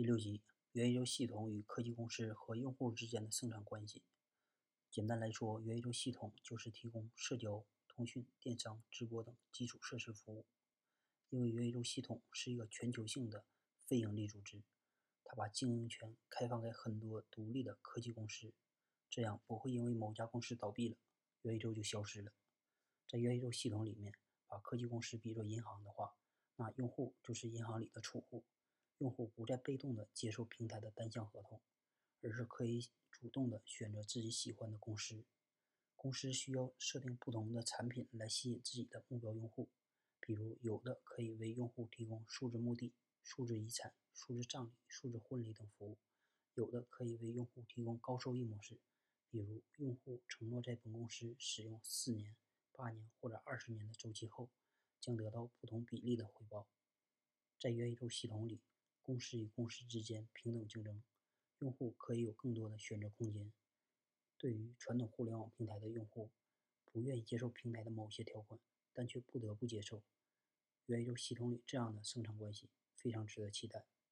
第六集：元宇宙系统与科技公司和用户之间的生产关系。简单来说，元宇宙系统就是提供社交、通讯、电商、直播等基础设施服务。因为元宇宙系统是一个全球性的非营利组织，它把经营权开放给很多独立的科技公司，这样不会因为某家公司倒闭了，元宇宙就消失了。在元宇宙系统里面，把科技公司比作银行的话，那用户就是银行里的储户。用户不再被动的接受平台的单向合同，而是可以主动的选择自己喜欢的公司。公司需要设定不同的产品来吸引自己的目标用户，比如有的可以为用户提供数字墓地、数字遗产、数字葬礼、数字婚礼等服务；有的可以为用户提供高收益模式，比如用户承诺在本公司使用四年、八年或者二十年的周期后，将得到不同比例的回报。在元宇宙系统里。公司与公司之间平等竞争，用户可以有更多的选择空间。对于传统互联网平台的用户，不愿意接受平台的某些条款，但却不得不接受。元宇宙系统里这样的生产关系非常值得期待。